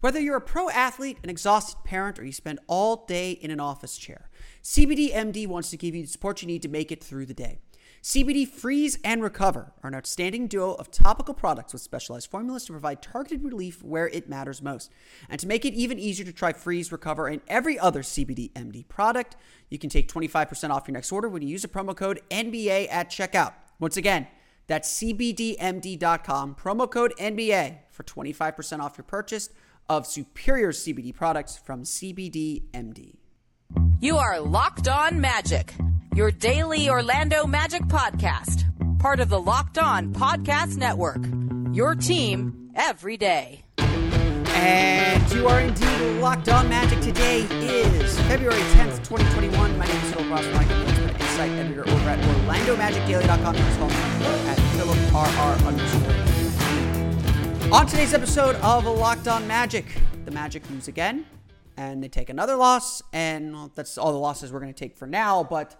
Whether you're a pro athlete, an exhausted parent, or you spend all day in an office chair, CBDMD wants to give you the support you need to make it through the day. CBD Freeze and Recover are an outstanding duo of topical products with specialized formulas to provide targeted relief where it matters most. And to make it even easier to try Freeze, Recover, and every other CBD MD product, you can take 25% off your next order when you use the promo code NBA at checkout. Once again, that's CBDMD.com, promo code NBA for 25% off your purchase of superior CBD products from CBDMD. You are Locked On Magic your daily Orlando Magic podcast, part of the Locked On Podcast Network. Your team every day. And you are indeed Locked On Magic. Today is February 10th, 2021. My name is Phil Cross, editor over at OrlandoMagicDaily.com. You can follow me at PhilipRR underscore. On today's episode of Locked On Magic, the Magic lose again, and they take another loss, and well, that's all the losses we're going to take for now, but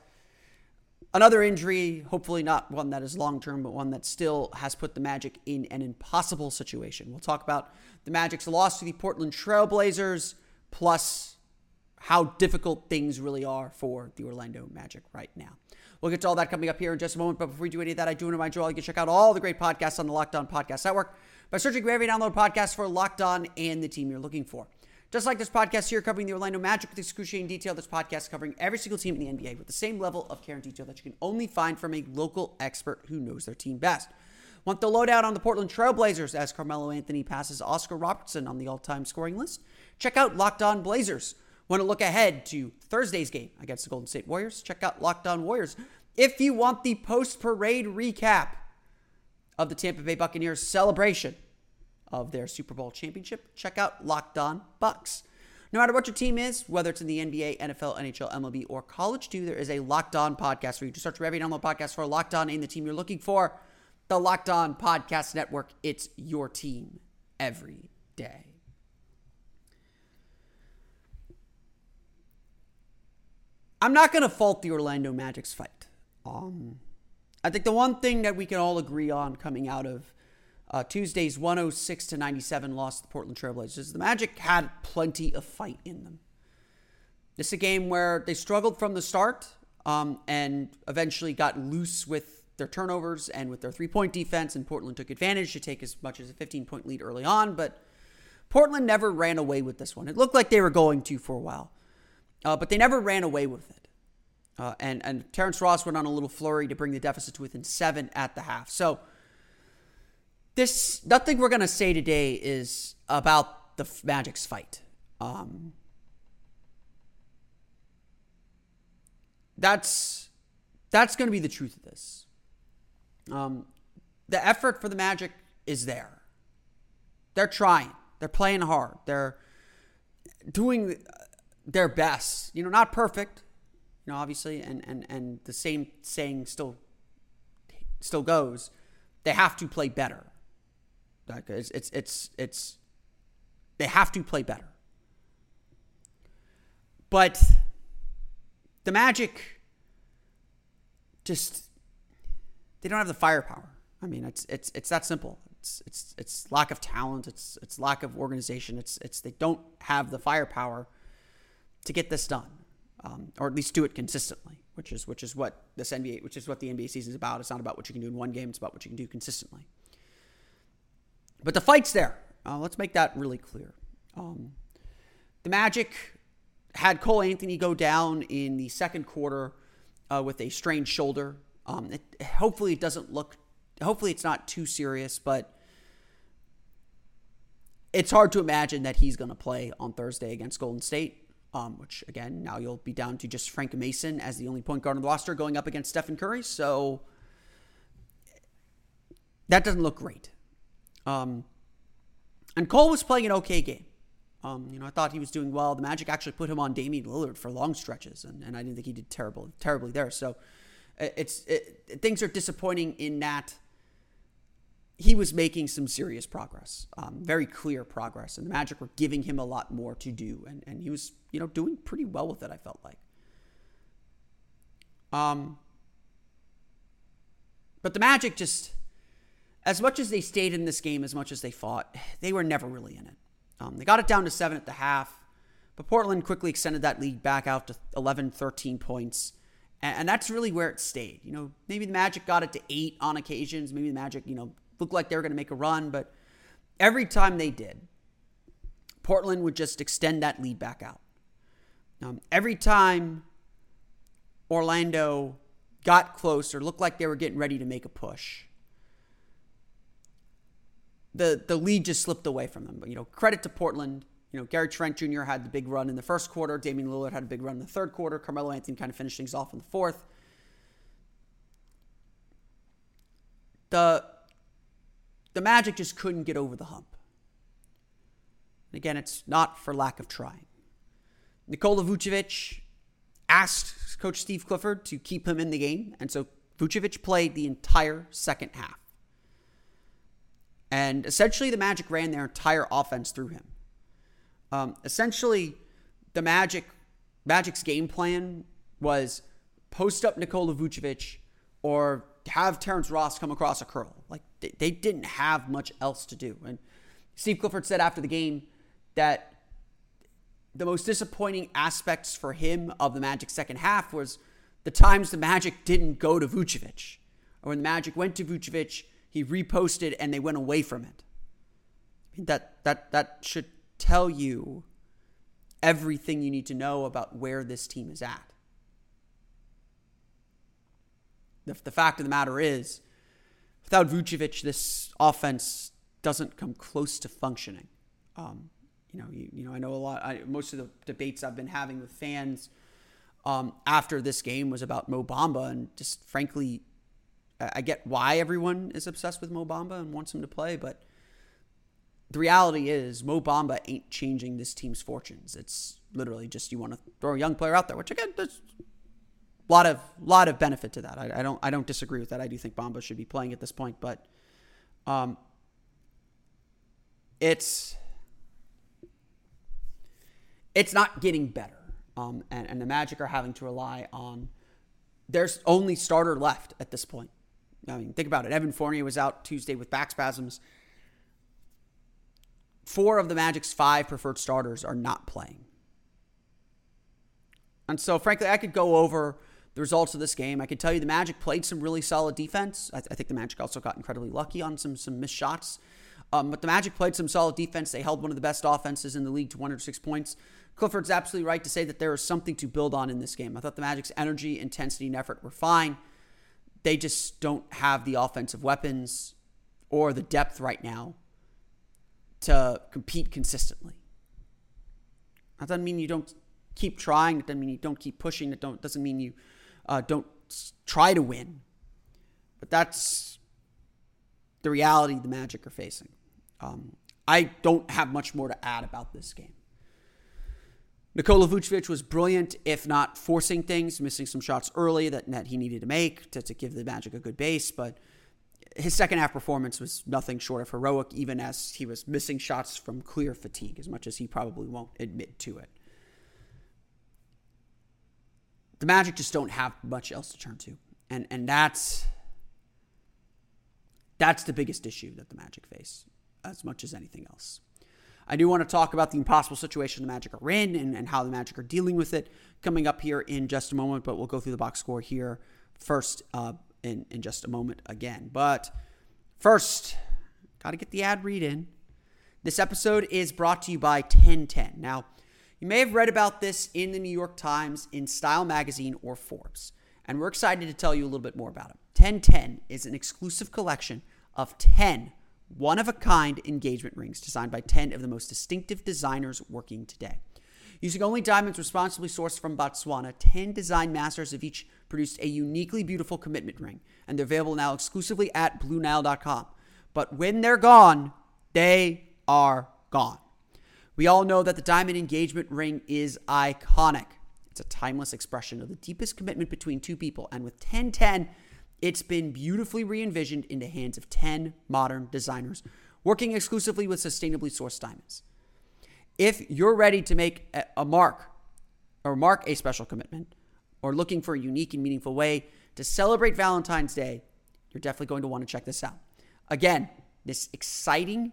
Another injury, hopefully not one that is long term, but one that still has put the Magic in an impossible situation. We'll talk about the Magic's loss to the Portland Trailblazers, plus how difficult things really are for the Orlando Magic right now. We'll get to all that coming up here in just a moment. But before we do any of that, I do want to remind you all you can check out all the great podcasts on the Locked On Podcast Network by searching for every download podcast for Locked On and the team you're looking for. Just like this podcast here covering the Orlando Magic with excruciating detail, this podcast covering every single team in the NBA with the same level of care and detail that you can only find from a local expert who knows their team best. Want the lowdown on the Portland Trailblazers as Carmelo Anthony passes Oscar Robertson on the all time scoring list? Check out Locked On Blazers. Want to look ahead to Thursday's game against the Golden State Warriors? Check out Locked On Warriors. If you want the post parade recap of the Tampa Bay Buccaneers celebration, of their Super Bowl championship, check out Locked On Bucs. No matter what your team is, whether it's in the NBA, NFL, NHL, MLB, or college too, there is a Locked On podcast for you. To search for every download podcast for Locked On and the team you're looking for. The Locked On Podcast Network. It's your team every day. I'm not going to fault the Orlando Magic's fight. Um, I think the one thing that we can all agree on coming out of uh, Tuesday's 106 to 97 loss to the Portland Trailblazers. Is the Magic had plenty of fight in them. This is a game where they struggled from the start um, and eventually got loose with their turnovers and with their three point defense, and Portland took advantage to take as much as a 15 point lead early on. But Portland never ran away with this one. It looked like they were going to for a while, uh, but they never ran away with it. Uh, and and Terrence Ross went on a little flurry to bring the deficit to within seven at the half. So this nothing we're gonna say today is about the Magic's fight. Um, that's that's gonna be the truth of this. Um, the effort for the Magic is there. They're trying. They're playing hard. They're doing their best. You know, not perfect. You know, obviously, and and and the same saying still still goes. They have to play better. It's, it's, it's, it's, they have to play better. But the Magic just, they don't have the firepower. I mean, it's, it's, it's that simple. It's, it's, it's lack of talent. It's, it's lack of organization. It's, it's, they don't have the firepower to get this done. Um, or at least do it consistently, which is which is what this NBA, which is what the NBA season is about. It's not about what you can do in one game; it's about what you can do consistently. But the fight's there. Uh, let's make that really clear. Um, the Magic had Cole Anthony go down in the second quarter uh, with a strained shoulder. Um, it, hopefully, it doesn't look. Hopefully, it's not too serious, but it's hard to imagine that he's going to play on Thursday against Golden State. Um, which again, now you'll be down to just Frank Mason as the only point guard on the roster going up against Stephen Curry. So that doesn't look great. Um, and Cole was playing an okay game. Um, you know, I thought he was doing well. The Magic actually put him on Damian Lillard for long stretches, and, and I didn't think he did terrible, terribly there. So it's it, things are disappointing in that he was making some serious progress, um, very clear progress, and the Magic were giving him a lot more to do, and, and he was you know doing pretty well with it. I felt like. Um, but the Magic just, as much as they stayed in this game, as much as they fought, they were never really in it. Um, they got it down to seven at the half, but Portland quickly extended that lead back out to 11, 13 points. And, and that's really where it stayed. You know, maybe the Magic got it to eight on occasions. Maybe the Magic, you know, looked like they were going to make a run, but every time they did, Portland would just extend that lead back out. Um, every time Orlando got closer, looked like they were getting ready to make a push, the the lead just slipped away from them. But you know, credit to Portland. You know, Gary Trent Jr. had the big run in the first quarter. Damian Lillard had a big run in the third quarter. Carmelo Anthony kind of finished things off in the fourth. The the Magic just couldn't get over the hump. And again, it's not for lack of trying. Nikola Vucevic asked Coach Steve Clifford to keep him in the game, and so Vucevic played the entire second half. And essentially, the Magic ran their entire offense through him. Um, essentially, the Magic Magic's game plan was post up Nikola Vucevic or have Terrence Ross come across a curl. Like they, they didn't have much else to do. And Steve Clifford said after the game that the most disappointing aspects for him of the Magic second half was the times the Magic didn't go to Vucevic. Or when the Magic went to Vucevic, he reposted and they went away from it. that that that should tell you everything you need to know about where this team is at. The, the fact of the matter is, without Vucevic, this offense doesn't come close to functioning. Um, you know, you, you, know, I know a lot. I, most of the debates I've been having with fans um, after this game was about Mo Bamba, and just frankly, I get why everyone is obsessed with Mo Bamba and wants him to play, but the reality is Mo Bamba ain't changing this team's fortunes. It's literally just you want to throw a young player out there, which again, a lot of lot of benefit to that. I, I don't I don't disagree with that. I do think Bamba should be playing at this point, but um, it's it's not getting better. Um, and, and the Magic are having to rely on there's only starter left at this point. I mean, think about it. Evan Fournier was out Tuesday with back spasms. Four of the Magic's five preferred starters are not playing. And so, frankly, I could go over the results of this game. I can tell you the Magic played some really solid defense. I, th- I think the Magic also got incredibly lucky on some some missed shots. Um, but the Magic played some solid defense. They held one of the best offenses in the league to 106 points. Clifford's absolutely right to say that there is something to build on in this game. I thought the Magic's energy, intensity, and effort were fine they just don't have the offensive weapons or the depth right now to compete consistently. That doesn't mean you don't keep trying. It doesn't mean you don't keep pushing. It don't doesn't mean you uh, don't try to win. But that's the reality the Magic are facing. Um, I don't have much more to add about this game. Nikola Vucevic was brilliant, if not forcing things, missing some shots early that, that he needed to make to, to give the Magic a good base. But his second half performance was nothing short of heroic, even as he was missing shots from clear fatigue, as much as he probably won't admit to it. The Magic just don't have much else to turn to. And and that's that's the biggest issue that the Magic face, as much as anything else. I do want to talk about the impossible situation the Magic are in and, and how the Magic are dealing with it coming up here in just a moment, but we'll go through the box score here first uh, in, in just a moment again. But first, got to get the ad read in. This episode is brought to you by 1010. Now, you may have read about this in the New York Times, in Style Magazine, or Forbes, and we're excited to tell you a little bit more about it. 1010 is an exclusive collection of 10 one of a kind engagement rings designed by 10 of the most distinctive designers working today. Using only diamonds responsibly sourced from Botswana, 10 design masters have each produced a uniquely beautiful commitment ring, and they're available now exclusively at BlueNile.com. But when they're gone, they are gone. We all know that the diamond engagement ring is iconic. It's a timeless expression of the deepest commitment between two people. And with 1010, it's been beautifully re envisioned in the hands of 10 modern designers working exclusively with sustainably sourced diamonds. If you're ready to make a mark or mark a special commitment or looking for a unique and meaningful way to celebrate Valentine's Day, you're definitely going to want to check this out. Again, this exciting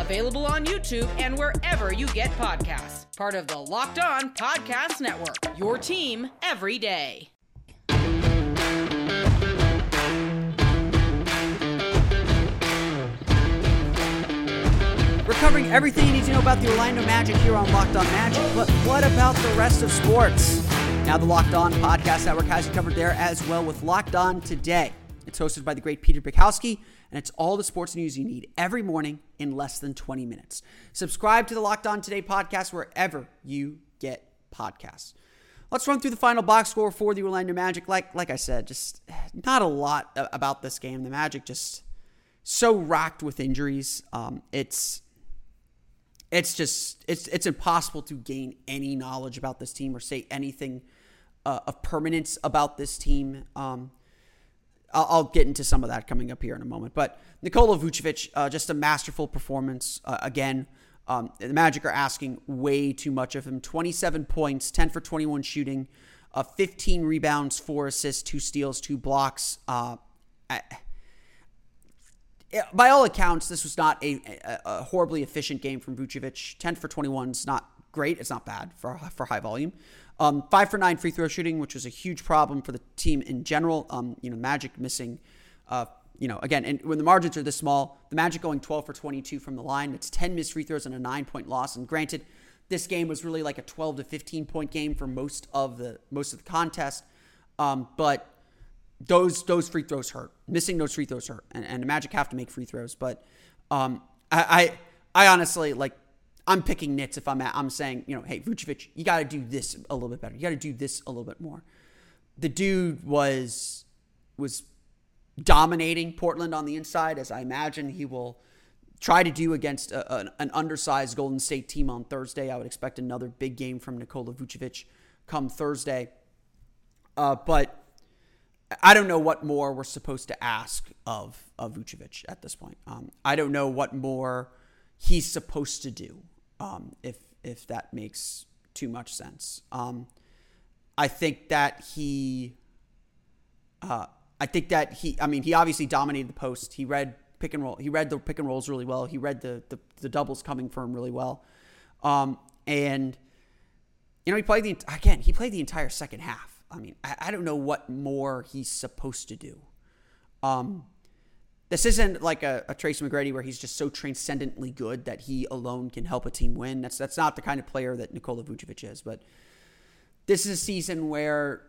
available on YouTube and wherever you get podcasts. Part of the Locked On Podcast Network, your team every day. We're covering everything you need to know about the Orlando Magic here on Locked On Magic, but what about the rest of sports? Now, the Locked On Podcast Network has you covered there as well with Locked On Today. It's hosted by the great Peter Bukowski, and it's all the sports news you need every morning in less than 20 minutes. Subscribe to the Locked On Today podcast wherever you get podcasts. Let's run through the final box score for the Orlando Magic. Like, like I said, just not a lot about this game. The Magic just so racked with injuries. Um, it's it's just it's it's impossible to gain any knowledge about this team or say anything uh, of permanence about this team. Um, I'll, I'll, get into some of that coming up here in a moment. But Nikola Vucevic, uh, just a masterful performance uh, again. Um, the Magic are asking way too much of him. 27 points, 10 for 21 shooting, uh, 15 rebounds, four assists, two steals, two blocks. Uh, I, by all accounts, this was not a, a, a, horribly efficient game from Vucevic. 10 for 21 is not great. It's not bad for, for high volume. Um, five for nine free throw shooting, which was a huge problem for the team in general. Um, you know, Magic missing, uh, you know, again, and when the margins are this small, the Magic going 12 for 22 from the line, it's 10 missed free throws and a nine point loss. And granted, this game was really like a 12 to 15 point game for most of the most of the contest. Um, but those those free throws hurt. Missing those free throws hurt, and, and the Magic have to make free throws. But um, I, I, I honestly like I'm picking nits if I'm at, I'm saying you know hey Vucevic you got to do this a little bit better. You got to do this a little bit more. The dude was was dominating Portland on the inside, as I imagine he will try to do against a, an, an undersized Golden State team on Thursday. I would expect another big game from Nikola Vucevic come Thursday. Uh, but I don't know what more we're supposed to ask of, of Vucevic at this point. Um, I don't know what more he's supposed to do, um, if if that makes too much sense. Um, I think that he, uh, I think that he, I mean, he obviously dominated the post. He read pick and roll. He read the pick and rolls really well. He read the the, the doubles coming for him really well, um, and you know he played the again. He played the entire second half. I mean, I, I don't know what more he's supposed to do. Um, this isn't like a, a Tracy McGrady where he's just so transcendently good that he alone can help a team win. That's that's not the kind of player that Nikola Vucevic is. But this is a season where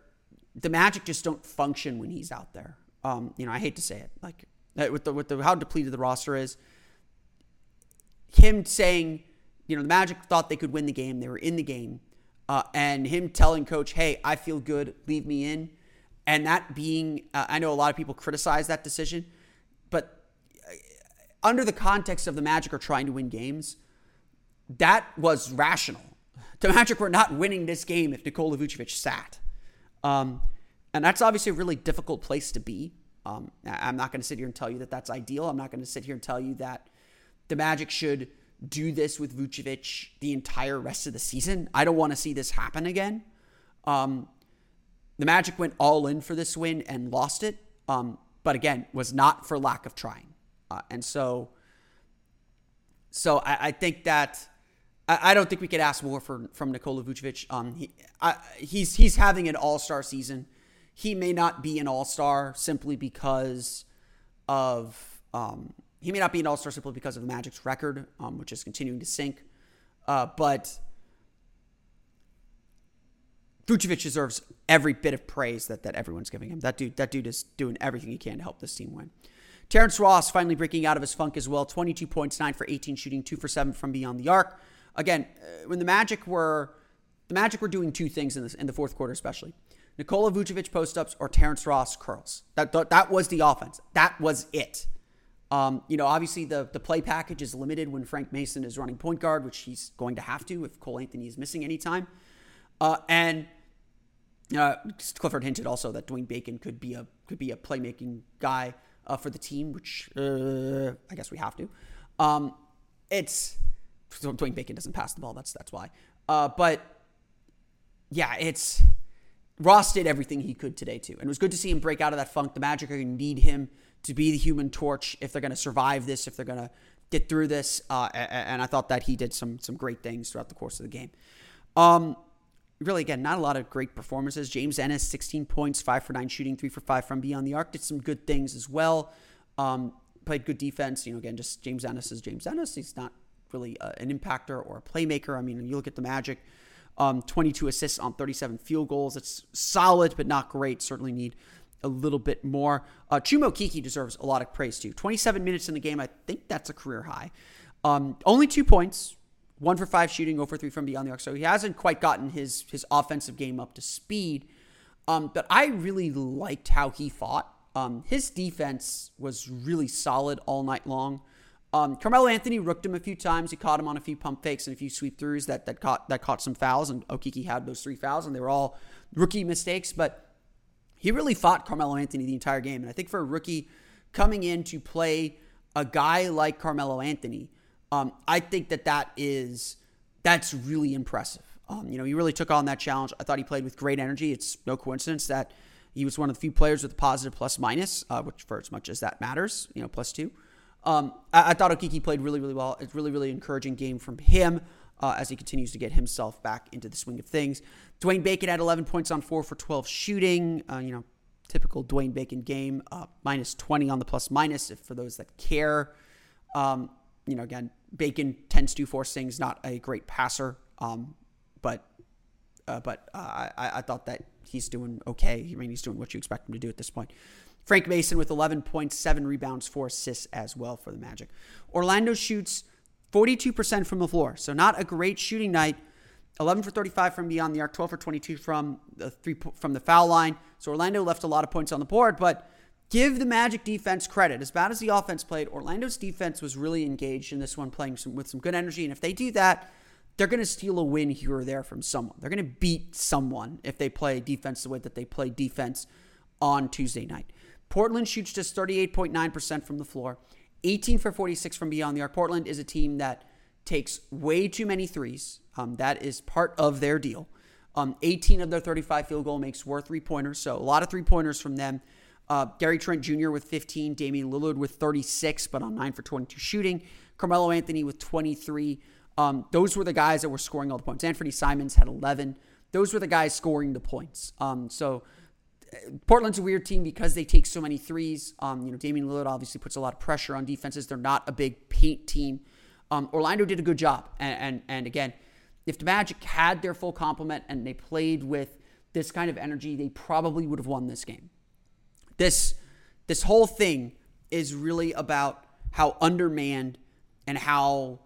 the Magic just don't function when he's out there. Um, you know, I hate to say it, like with the with the how depleted the roster is. Him saying, you know, the Magic thought they could win the game. They were in the game uh, and him telling coach, "Hey, I feel good, leave me in," and that being, uh, I know a lot of people criticize that decision, but uh, under the context of the Magic are trying to win games, that was rational. The Magic were not winning this game if Nikola Vucevic sat, um, and that's obviously a really difficult place to be. Um, I'm not going to sit here and tell you that that's ideal. I'm not going to sit here and tell you that the Magic should do this with Vucevic the entire rest of the season. I don't want to see this happen again. Um, the Magic went all in for this win and lost it, um, but again, was not for lack of trying. Uh, and so, so I, I think that I, I, don't think we could ask more for, from Nikola Vucevic. Um, he, I, he's he's having an All Star season. He may not be an All Star simply because of um, he may not be an all star simply because of the Magic's record, um, which is continuing to sink. Uh, but Vucevic deserves every bit of praise that, that everyone's giving him. That dude, that dude is doing everything he can to help this team win. Terrence Ross finally breaking out of his funk as well. 22 points, 9 for 18 shooting, 2 for 7 from beyond the arc. Again, uh, when the Magic were the Magic were doing two things in this in the fourth quarter especially. Nikola Vucevic post-ups or Terrence Ross curls. That, that, that was the offense. That was it. Um, you know, obviously the the play package is limited when Frank Mason is running point guard, which he's going to have to if Cole Anthony is missing anytime. Uh, and uh, Clifford hinted also that Dwayne Bacon could be a could be a playmaking guy uh, for the team, which uh, I guess we have to. Um, it's Dwayne Bacon doesn't pass the ball. That's that's why. Uh, but yeah, it's Ross did everything he could today too, and it was good to see him break out of that funk. The Magic are going to need him to be the human torch if they're going to survive this, if they're going to get through this. Uh, and I thought that he did some some great things throughout the course of the game. Um, really, again, not a lot of great performances. James Ennis, 16 points, 5 for 9 shooting, 3 for 5 from beyond the arc. Did some good things as well. Um, played good defense. You know, again, just James Ennis is James Ennis. He's not really uh, an impactor or a playmaker. I mean, you look at the Magic, um, 22 assists on 37 field goals. It's solid, but not great. Certainly need a little bit more. Uh, Chuma Okeke deserves a lot of praise too. 27 minutes in the game. I think that's a career high. Um, only two points, one for five shooting, over three from beyond the arc. So he hasn't quite gotten his his offensive game up to speed. Um, but I really liked how he fought. Um, his defense was really solid all night long. Um, Carmelo Anthony rooked him a few times. He caught him on a few pump fakes and a few sweep throughs that that caught that caught some fouls. And Okeke had those three fouls, and they were all rookie mistakes. But he really fought Carmelo Anthony the entire game. And I think for a rookie coming in to play a guy like Carmelo Anthony, um, I think that that is that's really impressive. Um, you know, he really took on that challenge. I thought he played with great energy. It's no coincidence that he was one of the few players with a positive plus minus, uh, which for as much as that matters, you know, plus two. Um, I, I, thought Okeke played really, really well. It's really, really encouraging game from him uh, as he continues to get himself back into the swing of things. Dwayne Bacon had 11 points on four for 12 shooting. Uh, you know, typical Dwayne Bacon game. Uh, minus 20 on the plus minus if for those that care. Um, you know, again, Bacon tends to force things, not a great passer, um, but uh, but uh, I, I thought that he's doing okay. I mean, he's doing what you expect him to do at this point. Frank Mason with 11.7 rebounds, four assists as well for the Magic. Orlando shoots 42% from the floor, so not a great shooting night. 11 for 35 from beyond the arc, 12 for 22 from the three from the foul line. So Orlando left a lot of points on the board, but give the Magic defense credit. As bad as the offense played, Orlando's defense was really engaged in this one, playing some, with some good energy. And if they do that, they're going to steal a win here or there from someone. They're going to beat someone if they play defense the way that they play defense on Tuesday night. Portland shoots just 38.9% from the floor, 18 for 46 from beyond the arc. Portland is a team that takes way too many threes. Um, that is part of their deal. Um, 18 of their 35 field goal makes were three pointers, so a lot of three pointers from them. Uh, Gary Trent Jr. with 15, Damian Lillard with 36, but on 9 for 22 shooting. Carmelo Anthony with 23. Um, those were the guys that were scoring all the points. Anthony Simons had 11. Those were the guys scoring the points. Um, so uh, Portland's a weird team because they take so many threes. Um, you know, Damian Lillard obviously puts a lot of pressure on defenses. They're not a big paint team. Um, Orlando did a good job, and, and and again, if the Magic had their full complement and they played with this kind of energy, they probably would have won this game. This this whole thing is really about how undermanned and how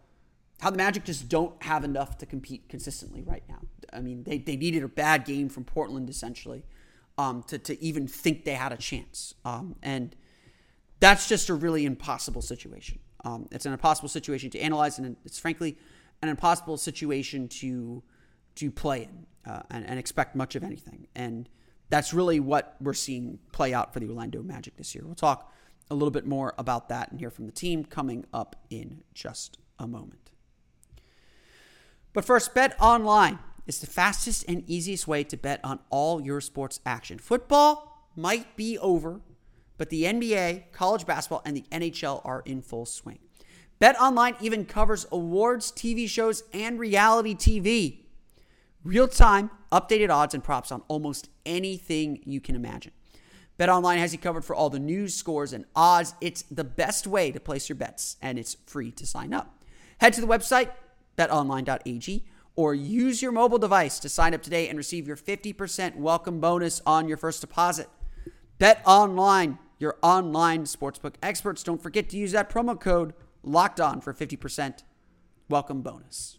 how the Magic just don't have enough to compete consistently right now. I mean, they, they needed a bad game from Portland essentially um, to, to even think they had a chance. Um, and that's just a really impossible situation. Um, it's an impossible situation to analyze, and it's frankly an impossible situation to to play in uh, and, and expect much of anything. And that's really what we're seeing play out for the Orlando Magic this year. We'll talk a little bit more about that and hear from the team coming up in just a moment. But first, Bet Online is the fastest and easiest way to bet on all your sports action. Football might be over, but the NBA, college basketball, and the NHL are in full swing. Bet Online even covers awards, TV shows, and reality TV. Real time, updated odds and props on almost anything you can imagine. BetOnline has you covered for all the news, scores, and odds. It's the best way to place your bets, and it's free to sign up. Head to the website, betonline.ag, or use your mobile device to sign up today and receive your 50% welcome bonus on your first deposit. Bet online, your online sportsbook experts. Don't forget to use that promo code locked on for 50% welcome bonus.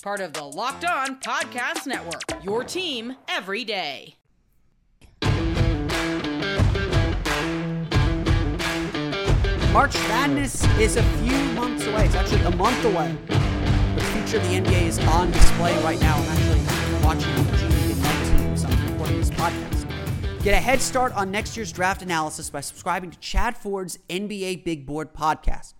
Part of the Locked On Podcast Network, your team every day. March Madness is a few months away. It's actually a month away. The future of the NBA is on display right now. I'm actually watching the G League Ignite team as I'm recording this podcast. Get a head start on next year's draft analysis by subscribing to Chad Ford's NBA Big Board podcast.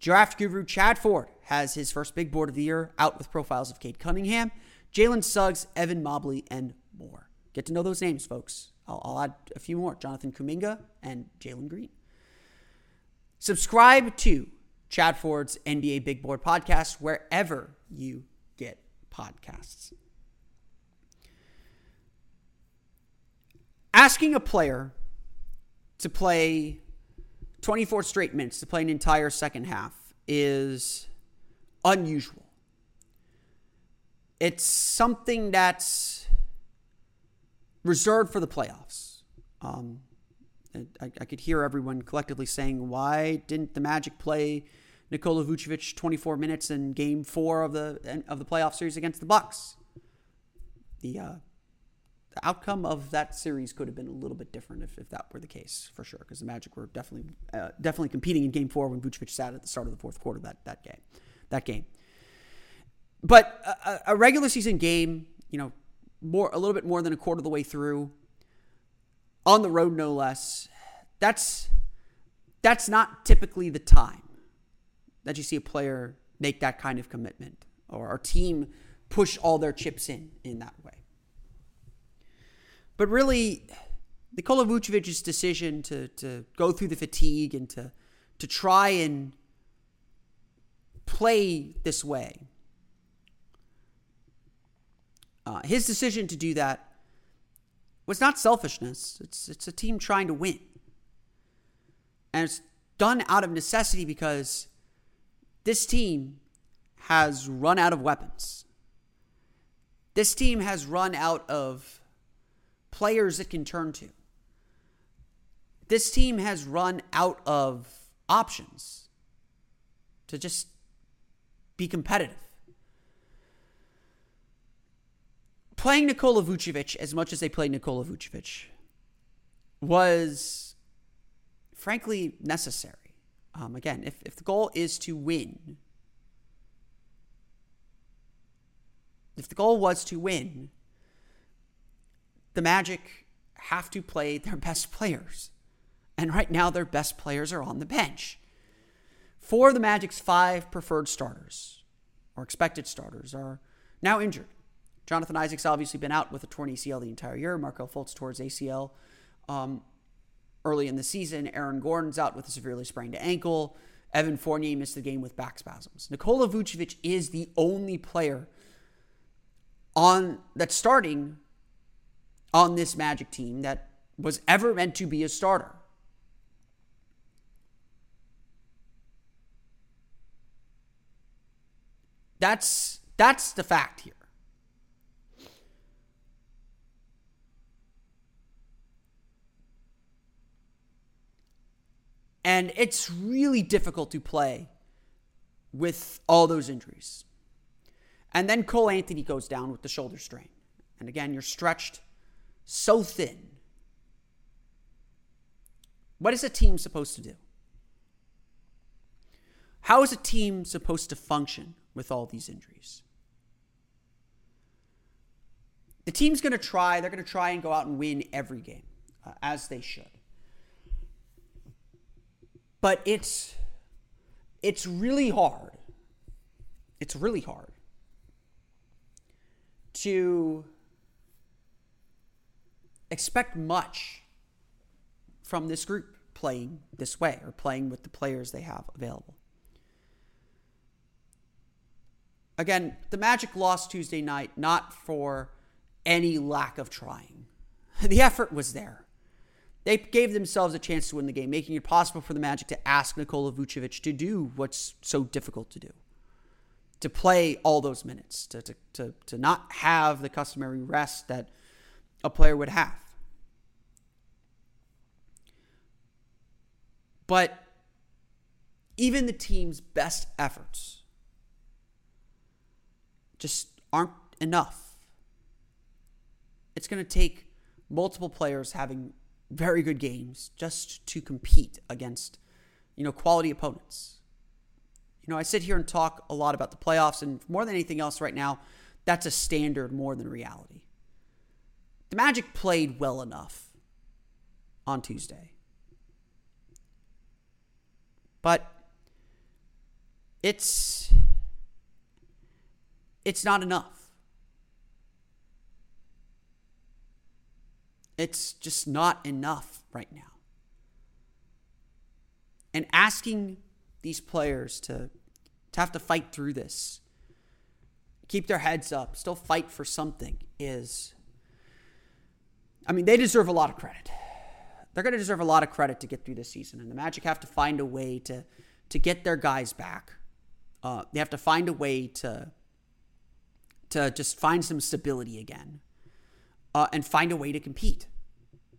Draft guru Chad Ford has his first big board of the year out with profiles of Cade Cunningham, Jalen Suggs, Evan Mobley, and more. Get to know those names, folks. I'll, I'll add a few more Jonathan Kuminga and Jalen Green. Subscribe to Chad Ford's NBA Big Board podcast wherever you get podcasts. Asking a player to play 24 straight minutes, to play an entire second half, is unusual. It's something that's reserved for the playoffs. Um, I, I, could hear everyone collectively saying, "Why didn't the Magic play Nikola Vucevic 24 minutes in Game Four of the of the playoff series against the Bucks?" The uh, the outcome of that series could have been a little bit different if, if that were the case, for sure, because the Magic were definitely uh, definitely competing in Game Four when Vucevic sat at the start of the fourth quarter that that game, that game. But a, a regular season game, you know, more a little bit more than a quarter of the way through, on the road no less. That's that's not typically the time that you see a player make that kind of commitment or our team push all their chips in in that way. But really, Nikola Vucevic's decision to to go through the fatigue and to to try and play this way, uh, his decision to do that was not selfishness. It's it's a team trying to win, and it's done out of necessity because this team has run out of weapons. This team has run out of players it can turn to. This team has run out of options to just be competitive. Playing Nikola Vucevic as much as they played Nikola Vucevic was frankly necessary. Um, again, if, if the goal is to win, if the goal was to win, the Magic have to play their best players. And right now, their best players are on the bench. Four of the Magic's five preferred starters, or expected starters, are now injured. Jonathan Isaac's obviously been out with a torn ACL the entire year. Markelle Fultz tore his ACL um, early in the season. Aaron Gordon's out with a severely sprained ankle. Evan Fournier missed the game with back spasms. Nikola Vucevic is the only player on that's starting on this Magic team that was ever meant to be a starter. That's that's the fact here. And it's really difficult to play with all those injuries. And then Cole Anthony goes down with the shoulder strain. And again, you're stretched so thin. What is a team supposed to do? How is a team supposed to function with all these injuries? The team's going to try, they're going to try and go out and win every game, uh, as they should. But it's it's really hard. It's really hard to expect much from this group playing this way or playing with the players they have available. Again, the Magic lost Tuesday night not for any lack of trying. The effort was there. They gave themselves a chance to win the game, making it possible for the Magic to ask Nikola Vucevic to do what's so difficult to do to play all those minutes, to, to, to, to not have the customary rest that a player would have. But even the team's best efforts just aren't enough. It's going to take multiple players having very good games just to compete against, you know, quality opponents. You know, I sit here and talk a lot about the playoffs, and more than anything else right now, that's a standard more than reality. The Magic played well enough on Tuesday. But it's it's not enough. It's just not enough right now. And asking these players to, to have to fight through this, keep their heads up, still fight for something is, I mean, they deserve a lot of credit. They're going to deserve a lot of credit to get through this season. And the Magic have to find a way to, to get their guys back. Uh, they have to find a way to, to just find some stability again uh, and find a way to compete.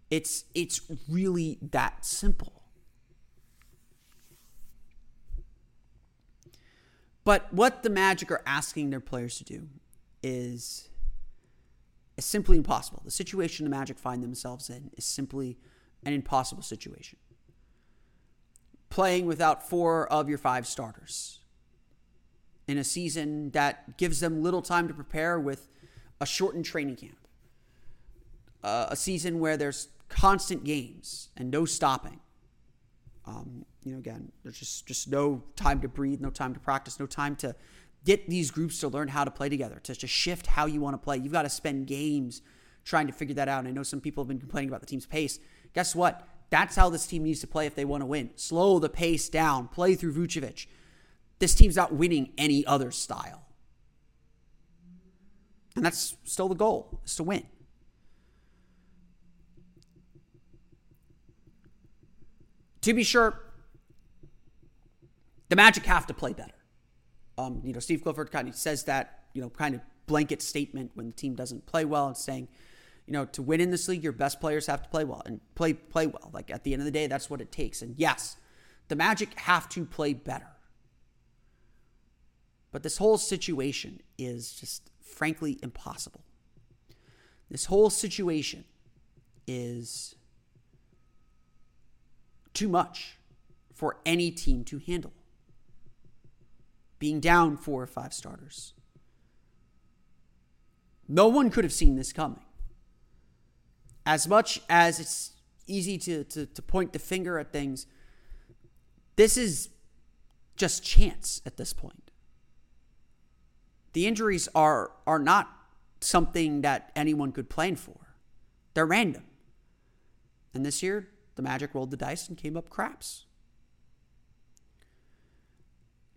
It's, it's really that simple. But what the Magic are asking their players to do is, is simply impossible. The situation the Magic find themselves in is simply an impossible situation. Playing without four of your five starters in a season that gives them little time to prepare with a shortened training camp, uh, a season where there's constant games and no stopping. Um, you know, again, there's just just no time to breathe, no time to practice, no time to get these groups to learn how to play together, to just shift how you want to play. You've got to spend games trying to figure that out. And I know some people have been complaining about the team's pace. Guess what? That's how this team needs to play if they want to win. Slow the pace down, play through Vucevic. This team's not winning any other style. And that's still the goal, is to win. To be sure, the Magic have to play better. Um, you know, Steve Clifford kind of says that, you know, kind of blanket statement when the team doesn't play well and saying, you know, to win in this league, your best players have to play well and play play well. Like at the end of the day, that's what it takes. And yes, the Magic have to play better. But this whole situation is just frankly impossible. This whole situation is too much for any team to handle. Being down four or five starters. No one could have seen this coming. As much as it's easy to, to, to point the finger at things, this is just chance at this point. The injuries are are not something that anyone could plan for. They're random. And this year, the Magic rolled the dice and came up craps.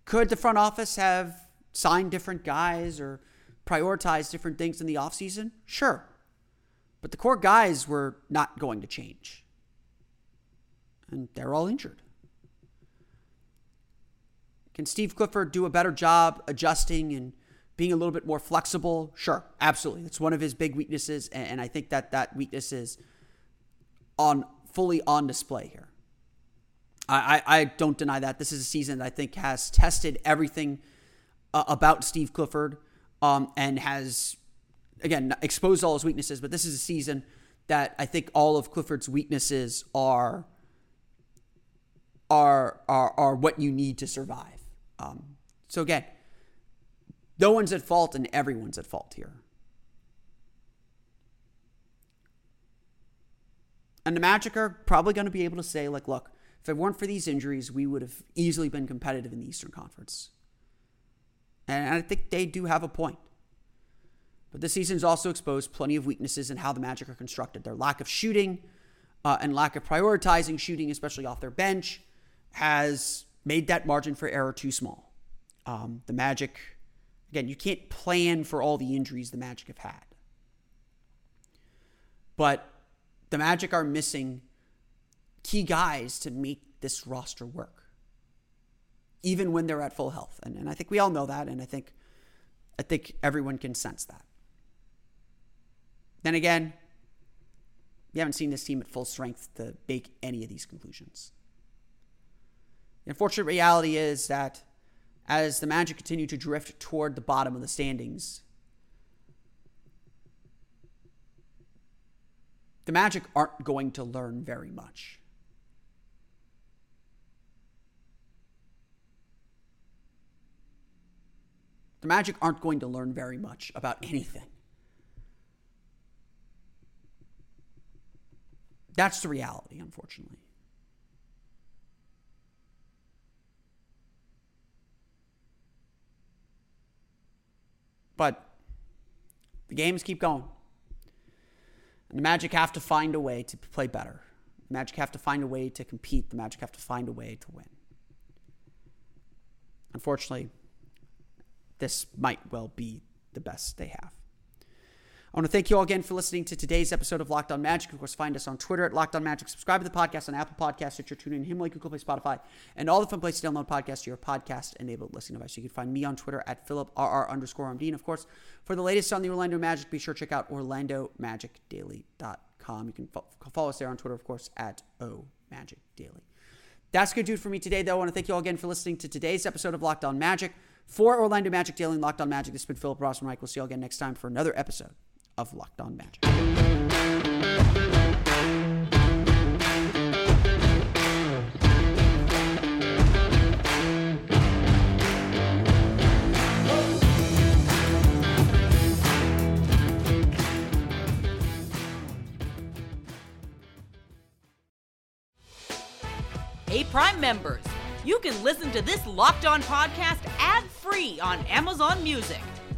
Could the front office have signed different guys or prioritized different things in the offseason? Sure. But the core guys were not going to change. And they're all injured. Can Steve Clifford do a better job adjusting and being a little bit more flexible? Sure, absolutely. It's one of his big weaknesses, and I think that that weakness is on fully on display here. I, I, I don't deny that. This is a season that I think has tested everything uh, about Steve Clifford um, and has, again, exposed all his weaknesses. But this is a season that I think all of Clifford's weaknesses are are are, are what you need to survive. Um, so again, no one's at fault and everyone's at fault here. And the Magic are probably going to be able to say, like, look, if it weren't for these injuries, we would have easily been competitive in the Eastern Conference. And I think they do have a point. But this season's also exposed plenty of weaknesses in how the Magic are constructed. Their lack of shooting uh, and lack of prioritizing shooting, especially off their bench, has made that margin for error too small. Um, the Magic, again, you can't plan for all the injuries the Magic have had. But the Magic are missing key guys to make this roster work, even when they're at full health. And, and I think we all know that, and I think I think everyone can sense that. Then again, we haven't seen this team at full strength to make any of these conclusions. The unfortunate reality is that as the Magic continue to drift toward the bottom of the standings, the Magic aren't going to learn very much. The Magic aren't going to learn very much about anything. That's the reality, unfortunately. But the games keep going. And the Magic have to find a way to play better. The Magic have to find a way to compete. The Magic have to find a way to win. Unfortunately, this might well be the best they have. I want to thank you all again for listening to today's episode of Locked On Magic. Of course, find us on Twitter at Locked On Magic. Subscribe to the podcast on Apple Podcasts, Stitcher, TuneIn, Himalaya, Google Play, Spotify, and all the fun places to download podcasts to your podcast-enabled listening device. You can find me on Twitter at PhilipRR underscore MD. And of course, for the latest on the Orlando Magic, be sure to check out OrlandoMagicDaily.com. You can follow us there on Twitter, of course, at OMagicDaily. That's going to do it for me today, though. I want to thank you all again for listening to today's episode of Locked On Magic. For Orlando Magic Daily and Locked On Magic, this has been Philip Rossman-Reich. We'll see you all again next time for another episode of Locked On Magic. Hey, Prime members, you can listen to this Locked On podcast ad free on Amazon Music.